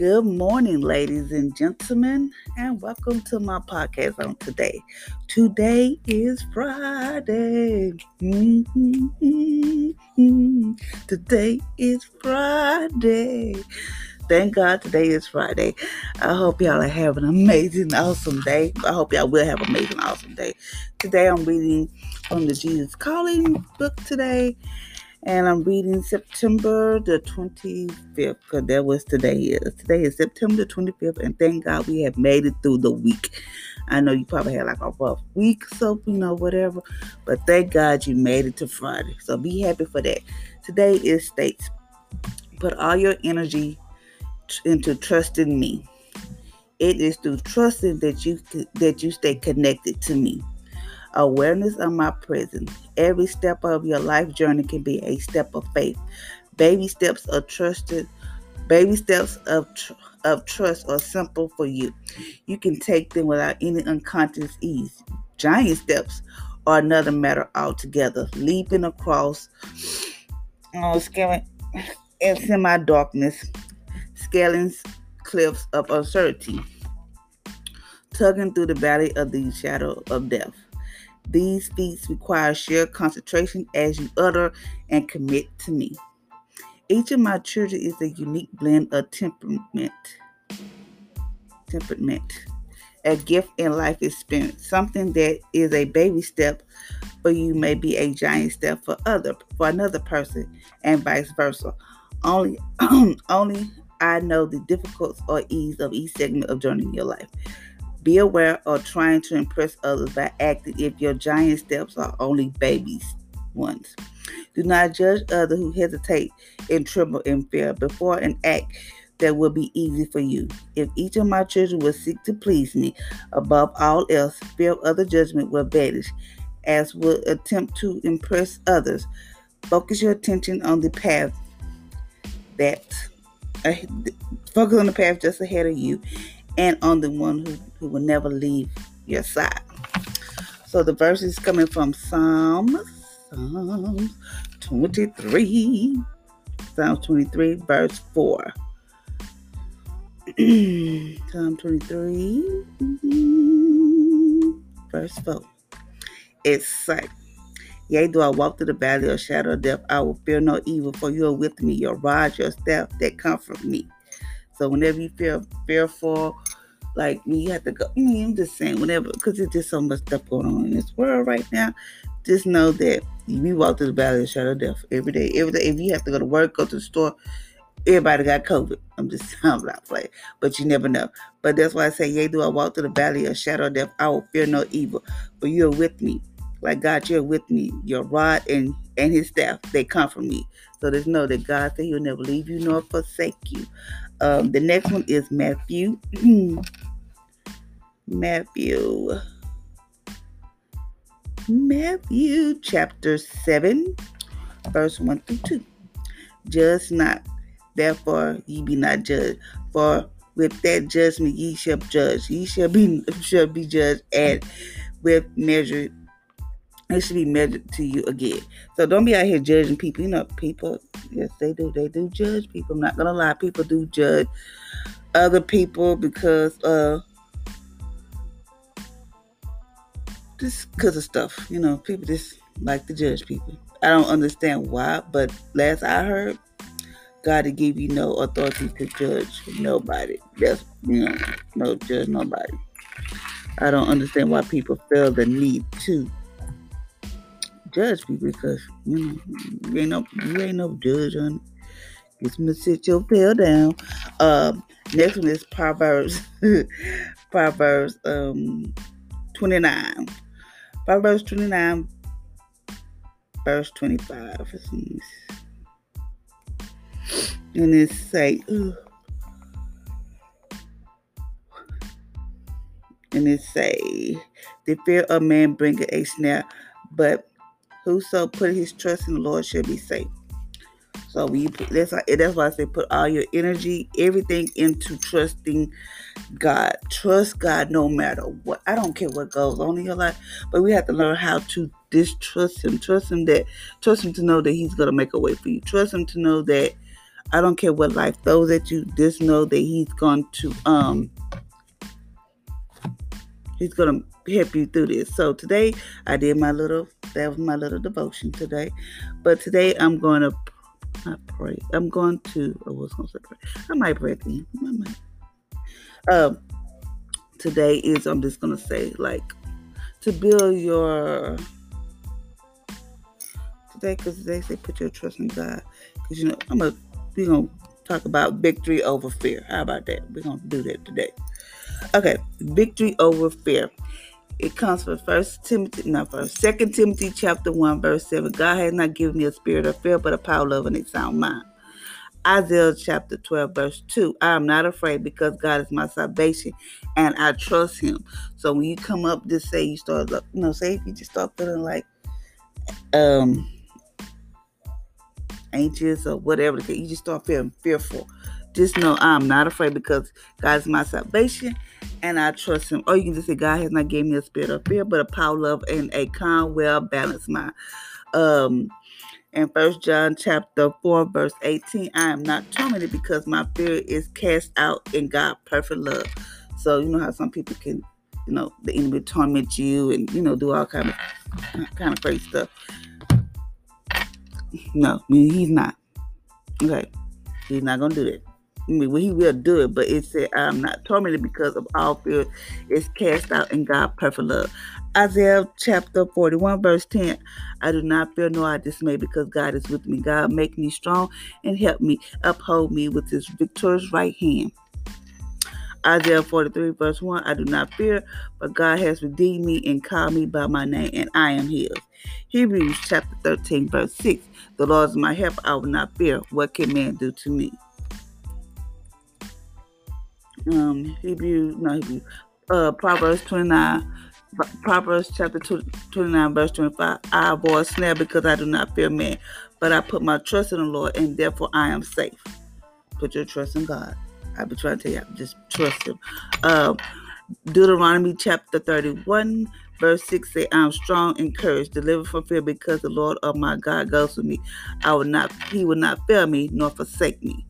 Good morning, ladies and gentlemen, and welcome to my podcast on today. Today is Friday. Mm-hmm. Today is Friday. Thank God today is Friday. I hope y'all are having an amazing, awesome day. I hope y'all will have an amazing, awesome day. Today I'm reading from the Jesus Calling book today and I'm reading September the 25th because that was today is. Today is September the 25th, and thank God we have made it through the week. I know you probably had like a rough week, so you know, whatever, but thank God you made it to Friday. So be happy for that. Today is states put all your energy into trusting me. It is through trusting that you that you stay connected to me awareness of my presence. Every step of your life journey can be a step of faith. Baby steps are trusted. Baby steps of tr- of trust are simple for you. You can take them without any unconscious ease. Giant steps are another matter altogether. Leaping across, oh, scaling in semi-darkness, scaling cliffs of uncertainty, tugging through the valley of the shadow of death. These feats require sheer concentration as you utter and commit to me. Each of my children is a unique blend of temperament, temperament, a gift and life experience. Something that is a baby step for you may be a giant step for other for another person, and vice versa. Only, only I know the difficulties or ease of each segment of in your life. Be aware of trying to impress others by acting if your giant steps are only babies ones. Do not judge others who hesitate and tremble in fear before an act that will be easy for you. If each of my children will seek to please me above all else, fear of other judgment will vanish, as will attempt to impress others. Focus your attention on the path that uh, focus on the path just ahead of you and on the one who, who will never leave your side. So the verse is coming from Psalms, Psalms 23, Psalms 23, verse 4. Psalm 23, verse 4. It's like, Yea, do I walk through the valley of shadow of death, I will fear no evil, for you are with me, your rod, your staff, that comfort me. So whenever you feel fearful, like me, you have to go. I mean, I'm just saying, whenever, because there's just so much stuff going on in this world right now. Just know that we walk through the valley of the shadow of death every day. Every day, if you have to go to work, go to the store, everybody got COVID. I'm just I'm not playing, but you never know. But that's why I say, Yea, do I walk through the valley of shadow of death? I will fear no evil, for you are with me. Like God, you're with me. Your rod and and His staff, they come comfort me. So just know that God said He'll never leave you nor forsake you. Um, the next one is Matthew. Matthew. Matthew chapter 7, verse 1 through 2. Judge not, therefore ye be not judged. For with that judgment ye shall judge. Ye shall be shall be judged, and with measure it should be measured to you again. So don't be out here judging people. You know, people, yes, they do. They do judge people. I'm not gonna lie, people do judge other people because uh just because of stuff. You know, people just like to judge people. I don't understand why, but last I heard, God to give you no authority to judge nobody. That's you know, no judge nobody. I don't understand why people feel the need to judge me because you know you ain't no you ain't no judge on it. Get to sit your tail down. Um, next one is Proverbs. Proverbs um 29. Proverbs 29 verse 25. And it say and it say the fear of man bringeth a snare, but Whoso put his trust in the Lord shall be safe. So we that's that's why I say put all your energy, everything into trusting God. Trust God no matter what. I don't care what goes on in your life, but we have to learn how to distrust Him. Trust Him that trust Him to know that He's gonna make a way for you. Trust Him to know that I don't care what life throws at you. Just know that He's going to um He's gonna help you through this. So today I did my little that was my little devotion today. But today I'm gonna not pray. I'm going to I was gonna say pray. I might pray at I might. Um today is I'm just gonna say like to build your today because they say put your trust in God. Because you know I'm gonna we gonna talk about victory over fear. How about that? We're gonna do that today. Okay, victory over fear. It comes from First Timothy, not First, Second Timothy chapter one, verse seven. God has not given me a spirit of fear, but a power, love, and a sound mind. Isaiah chapter 12, verse 2. I am not afraid because God is my salvation and I trust him. So when you come up, just say you start, you know, say if you just start feeling like um anxious or whatever, you just start feeling fearful. Just know I'm not afraid because God is my salvation and I trust him. Or you can just say, God has not given me a spirit of fear, but a power, of love, and a calm, well balanced mind. Um in First John chapter 4, verse 18, I am not tormented because my fear is cast out in God's perfect love. So you know how some people can, you know, the enemy torment you and you know do all kind of kind of crazy stuff. No, I mean, he's not. Okay, he's not gonna do that. Mean, well, he will do it, but it said, I'm not tormented because of all fear is cast out in God's perfect love. Isaiah chapter 41, verse 10. I do not fear nor I dismay because God is with me. God make me strong and help me, uphold me with his victorious right hand. Isaiah 43, verse 1 I do not fear, but God has redeemed me and called me by my name, and I am his. Hebrews chapter 13, verse 6 The Lord is my help, I will not fear. What can man do to me? Um Hebrew, no Hebrew, uh Proverbs 29, Proverbs chapter 29, verse 25. I avoid snare because I do not fear man, but I put my trust in the Lord, and therefore I am safe. Put your trust in God. I've been trying to tell you, just trust Him. Uh, Deuteronomy chapter 31, verse 6 say, I'm strong and courage, delivered from fear, because the Lord of my God goes with me. I will not, He will not fail me nor forsake me.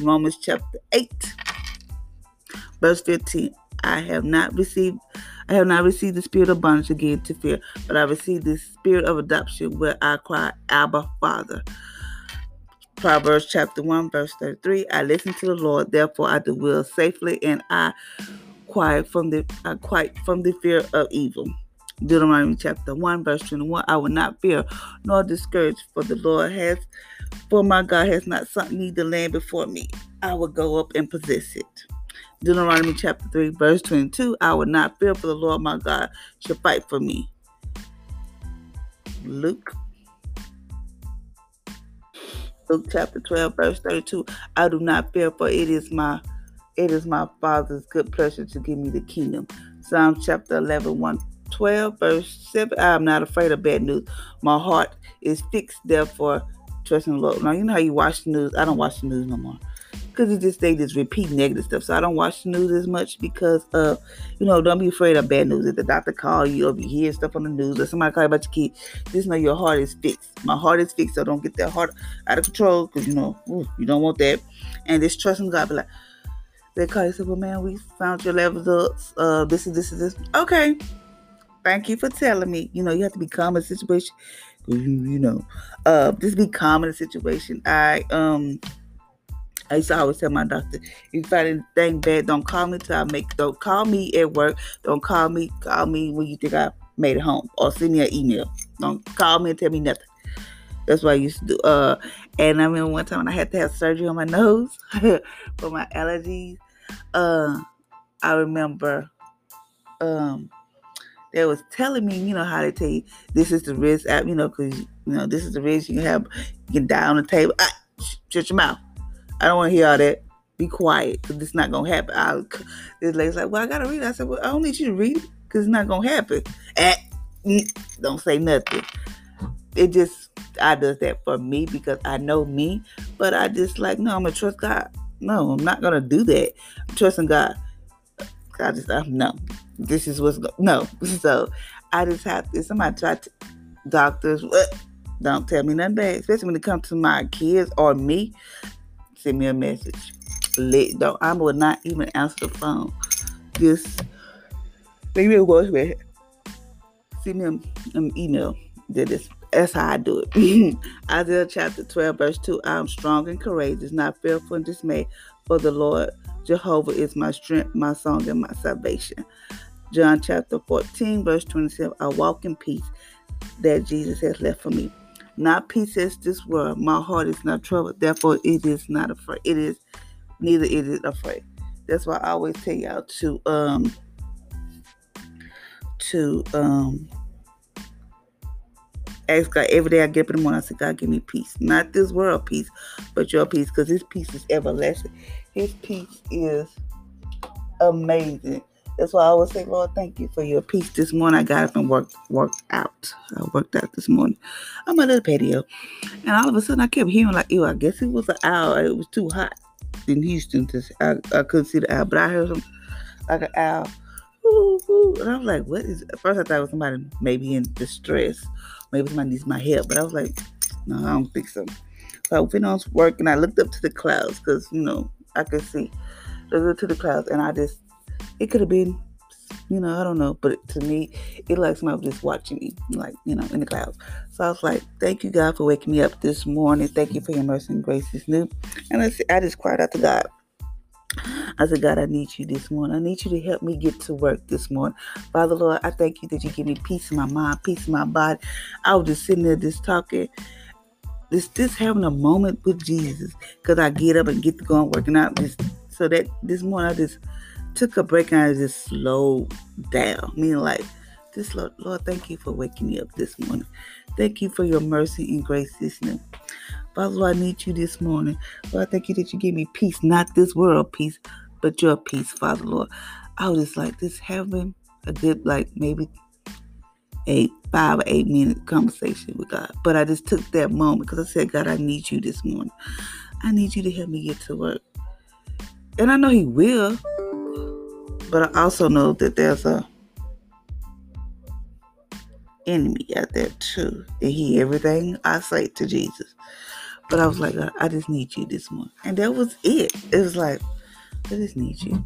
Romans chapter 8, Verse 15, I have not received I have not received the spirit of bondage again to fear, but I received the spirit of adoption where I cry, Abba, Father. Proverbs chapter 1, verse 33. I listen to the Lord, therefore I do will safely, and I quiet from the I quiet from the fear of evil. Deuteronomy chapter 1, verse 21. I will not fear nor discourage, for the Lord has for my God has not sunk me the land before me. I will go up and possess it. Deuteronomy chapter 3, verse 22 I would not fear, for the Lord my God shall fight for me. Luke. Luke chapter 12, verse 32 I do not fear, for it is my it is my Father's good pleasure to give me the kingdom. Psalm chapter 11, 1 12, verse 7 I am not afraid of bad news. My heart is fixed, therefore, trusting the Lord. Now, you know how you watch the news? I don't watch the news no more because just they just repeat negative stuff. So I don't watch the news as much because uh, you know, don't be afraid of bad news. If the doctor call you or you hear stuff on the news or somebody call you about your kid, just know your heart is fixed. My heart is fixed, so don't get that heart out of control because you know ooh, you don't want that. And just trust in God. Be like, they call you say, well, man, we found your levels up. Uh, this is this is this. Okay, thank you for telling me. You know, you have to be calm in a situation. You, you know, uh, just be calm in a situation. I um I used to always tell my doctor, if you find anything bad, don't call me till I make don't call me at work. Don't call me, call me when you think I made it home. Or send me an email. Don't call me and tell me nothing. That's what I used to do. Uh and I remember one time when I had to have surgery on my nose for my allergies. Uh I remember um they was telling me, you know, how they tell you this is the risk, you know, because you know this is the risk you have. You can die on the table. Ah, shut your mouth. I don't want to hear all that. Be quiet, because it's not gonna happen. I, this lady's like, well, I gotta read. I said, well, I don't need you to read it, because it's not gonna happen. Eh, mm, don't say nothing. It just I does that for me because I know me, but I just like no, I'm gonna trust God. No, I'm not gonna do that. I'm trusting God. I just uh, no. This is what's no. So I just have to. Somebody try to doctors. What? Don't tell me nothing bad, especially when it comes to my kids or me send me a message. Let don't I will not even answer the phone. Just leave me a voicemail. Send me an email. That is that's how I do it. Isaiah chapter 12, verse 2. I am strong and courageous, not fearful and dismayed, for the Lord Jehovah is my strength, my song, and my salvation. John chapter 14, verse 27. I walk in peace that Jesus has left for me. Not peace as this world. My heart is not troubled. Therefore, it is not afraid. It is neither it is afraid. That's why I always tell y'all to um to um ask God every day I get up in the morning. I say, God, give me peace. Not this world peace, but your peace, because His peace is everlasting. His peace is amazing. That's why I always say, Lord, thank you for your peace. This morning I got up and worked worked out. I worked out this morning. I'm on the patio. And all of a sudden I kept hearing like, ew, I guess it was an owl. It was too hot in Houston. To, I, I couldn't see the owl, but I heard some like an owl. Ooh, ooh. And I was like, what is? At first I thought it was somebody maybe in distress. Maybe somebody needs my help. But I was like, no, I don't think so. So I went on work and I looked up to the clouds because, you know, I could see. I looked to the clouds and I just it could have been, you know, I don't know, but to me, it like was just watching me, like, you know, in the clouds. So I was like, thank you, God, for waking me up this morning. Thank you for your mercy and grace is new. And I, I just cried out to God. I said, God, I need you this morning. I need you to help me get to work this morning. Father, Lord, I thank you that you give me peace in my mind, peace in my body. I was just sitting there just talking, just, just having a moment with Jesus. Because I get up and get to go and working out. Just, so that this morning I just took a break and I just slowed down. Meaning like, this Lord, Lord, thank you for waking me up this morning. Thank you for your mercy and grace this morning. Father, Lord, I need you this morning. Lord, I thank you that you gave me peace, not this world peace, but your peace, Father, Lord. I was just like this having a good, like maybe eight, five or eight minute conversation with God. But I just took that moment because I said, God, I need you this morning. I need you to help me get to work. And I know He will. But I also know that there's a enemy out there too. And he everything I say to Jesus. But I was like, uh, I just need you this morning. And that was it. It was like, I just need you.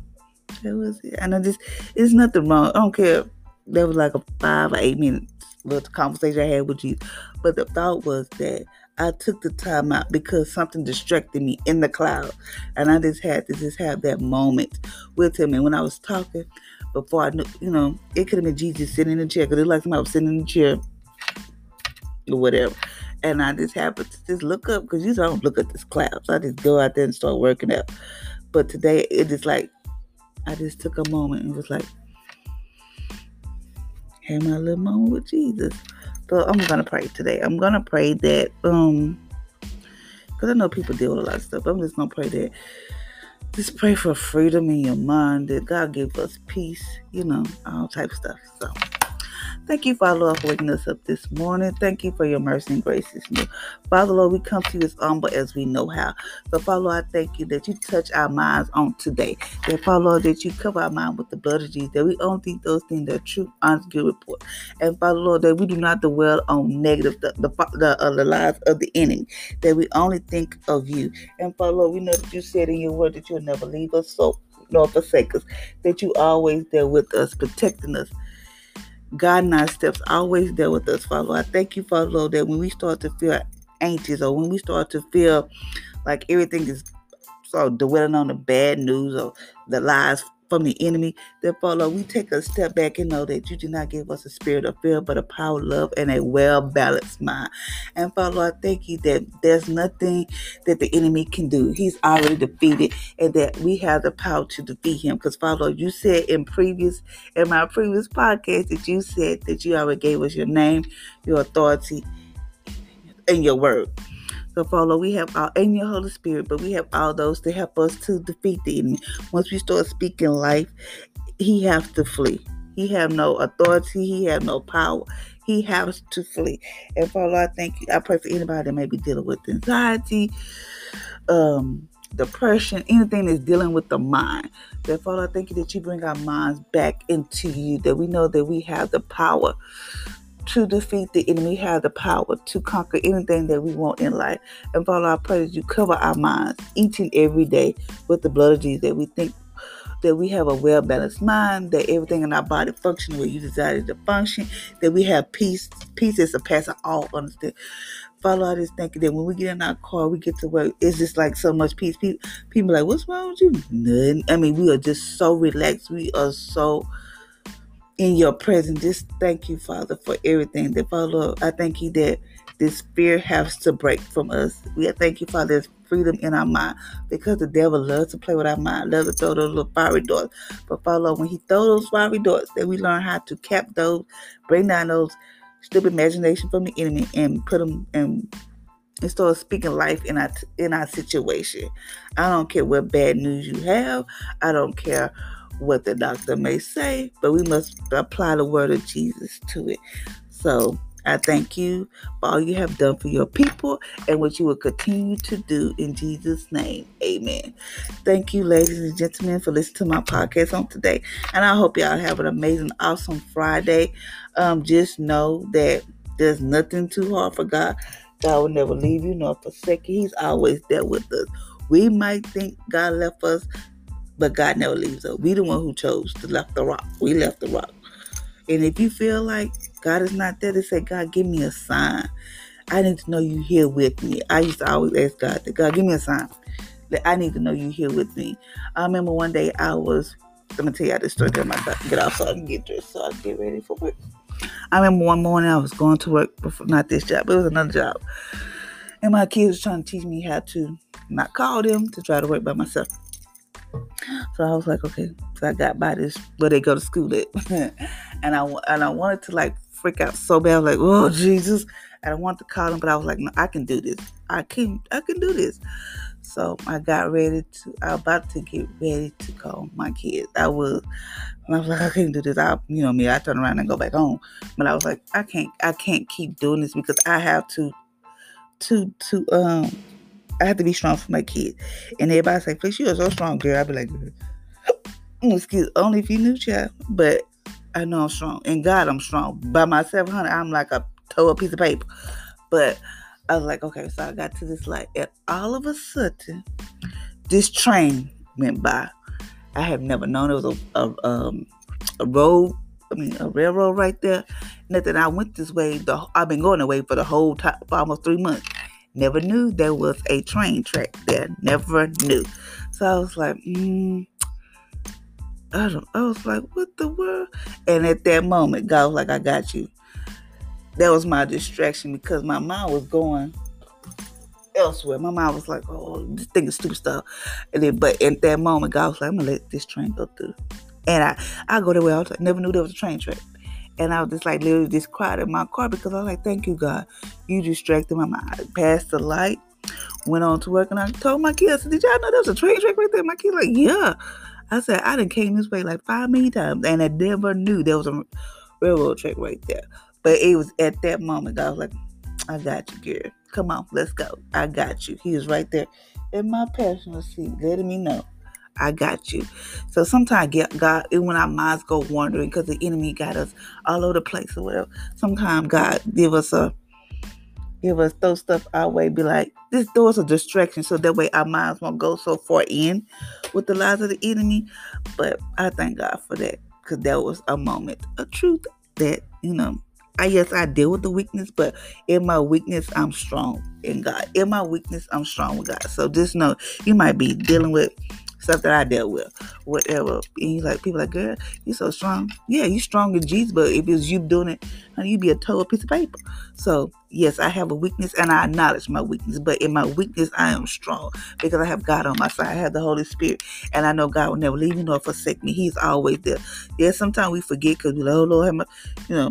That was it. And I just it's nothing wrong. I don't care. That was like a five or eight minutes little conversation I had with you. But the thought was that I took the time out because something distracted me in the cloud. And I just had to just have that moment with him. And when I was talking, before I knew, you know, it could have been Jesus sitting in the chair because it looked like somebody was sitting in the chair or whatever. And I just happened to just look up because usually I don't look at this cloud. So I just go out there and start working out. But today it is like, I just took a moment and was like, had my little moment with Jesus. But I'm gonna pray today. I'm gonna pray that um because I know people deal with a lot of stuff. I'm just gonna pray that just pray for freedom in your mind, that God give us peace, you know, all type of stuff. So Thank you, Father Lord, for waking us up this morning. Thank you for your mercy and grace morning. Father Lord, we come to you as humble as we know how. So, Father Lord, I thank you that you touch our minds on today. That, Father Lord, that you cover our mind with the blood of Jesus. That we only think those things that are true, honest, good report. And, Father Lord, that we do not dwell on negative, the, the, the, uh, the lies of the enemy. That we only think of you. And, Father Lord, we know that you said in your word that you'll never leave us so nor forsake us. That you always there with us, protecting us guiding our steps, always there with us, Father. I thank you, Father Lord, that when we start to feel anxious or when we start to feel like everything is so dwelling on the bad news or the lies from the enemy. Therefore, Lord, we take a step back and know that you do not give us a spirit of fear, but a power, of love, and a well balanced mind. And Father, Lord, thank you that there's nothing that the enemy can do. He's already defeated, and that we have the power to defeat him. Because Father, Lord, you said in previous in my previous podcast that you said that you already gave us your name, your authority, and your word. So, Father, we have all in your Holy Spirit, but we have all those to help us to defeat the enemy. Once we start speaking life, he has to flee. He have no authority. He have no power. He has to flee. And Father, I thank you. I pray for anybody that may be dealing with anxiety, um, depression, anything that's dealing with the mind. That Father, I thank you that you bring our minds back into you. That we know that we have the power to defeat the enemy, have the power to conquer anything that we want in life. And Father, I pray that you cover our minds each and every day with the blood of Jesus, that we think that we have a well balanced mind, that everything in our body functions where you desire to function, that we have peace, peace that surpasses all understanding. I just thank you that when we get in our car, we get to work, it's just like so much peace. People, people like, what's wrong with you? None. I mean, we are just so relaxed. We are so in your presence. Just thank you, Father, for everything. That Father, I thank you that this fear has to break from us. We thank you, Father, there's freedom in our mind because the devil loves to play with our mind, loves to throw those little fiery darts. But Father, when he throws those fiery darts, then we learn how to cap those, bring down those stupid imagination from the enemy and put them and and start speaking life in our in our situation. I don't care what bad news you have. I don't care what the doctor may say, but we must apply the word of Jesus to it. So I thank you for all you have done for your people and what you will continue to do in Jesus' name. Amen. Thank you, ladies and gentlemen, for listening to my podcast on today. And I hope y'all have an amazing, awesome Friday. Um, just know that there's nothing too hard for God. God will never leave you nor forsake you. He's always there with us. We might think God left us, but God never leaves us. We the one who chose to left the rock. We left the rock. And if you feel like God is not there to say, God, give me a sign. I need to know you here with me. I used to always ask God, God, give me a sign. That I need to know you here with me. I remember one day I was, I'm gonna tell you how this story. I'm about get off so I can get dressed, so I can get ready for work. I remember one morning I was going to work, before, not this job, but it was another job. And my kids were trying to teach me how to not call them to try to work by myself. So I was like, okay. So I got by this where they go to school at, and I and I wanted to like freak out so bad. I was like, oh Jesus! And I wanted to call them, but I was like, no, I can do this. I can I can do this. So I got ready to. I about to get ready to call my kids. I was. And I was like, I can't do this. I, you know me. I turn around and go back home. But I was like, I can't. I can't keep doing this because I have to. To to um I have to be strong for my kids. And everybody say, please, you're so strong, girl. I'd be like, excuse only if you knew, child. But I know I'm strong. In God, I'm strong. By myself, honey, I'm like a toe piece of paper. But I was like, okay, so I got to this light. And all of a sudden, this train went by. I have never known it was a, a, um, a road, I mean, a railroad right there. Nothing. I went this way. The, I've been going away for the whole time, for almost three months. Never knew there was a train track there. Never knew. So I was like, mm, I don't. I was like, what the world? And at that moment, God was like, I got you. That was my distraction because my mind was going elsewhere. My mind was like, oh, this thing is stupid stuff. And then, but at that moment, God was like, I'm gonna let this train go through. And I, I go the way I was, never knew there was a train track. And I was just like literally just cried in my car because I was like, thank you, God. You distracted my mind. Passed the light, went on to work, and I told my kids, Did y'all know there was a train track right there? My kids like, Yeah. I said, I done came this way like five million times, and I never knew there was a railroad track right there. But it was at that moment, God was like, I got you, girl. Come on, let's go. I got you. He was right there in my passenger seat, letting me know I got you. So sometimes God, when our minds go wandering because the enemy got us all over the place or whatever, sometimes God give us a give us throw stuff our way, be like, this door's a distraction, so that way our minds won't go so far in with the lies of the enemy. But I thank God for that because that was a moment, a truth that you know. I yes, I deal with the weakness, but in my weakness, I'm strong in God. In my weakness, I'm strong with God. So just know you might be dealing with stuff that I dealt with, whatever. And he's like, people like, girl, you're so strong. Yeah, you strong in Jesus, but if it's you doing it, honey, you'd be a total piece of paper. So yes, I have a weakness and I acknowledge my weakness, but in my weakness, I am strong because I have God on my side. I have the Holy Spirit, and I know God will never leave me nor forsake me. He's always there. Yeah, sometimes we forget because we like, oh Lord, have my, you know,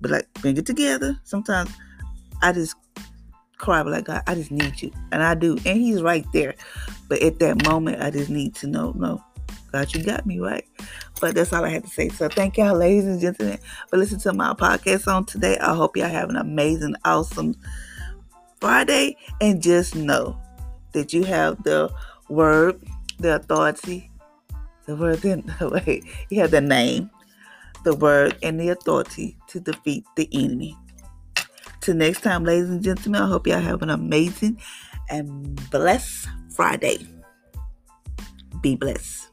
but like bring it together. Sometimes I just cry, but like God, I just need you, and I do, and He's right there. But at that moment, I just need to know, no, God, you got me right. But that's all I had to say. So thank y'all, ladies and gentlemen, for listening to my podcast on today. I hope y'all have an amazing, awesome Friday, and just know that you have the word, the authority, the word. Then wait, you have the name, the word, and the authority to defeat the enemy. Till next time, ladies and gentlemen, I hope y'all have an amazing and blessed Friday. Be blessed.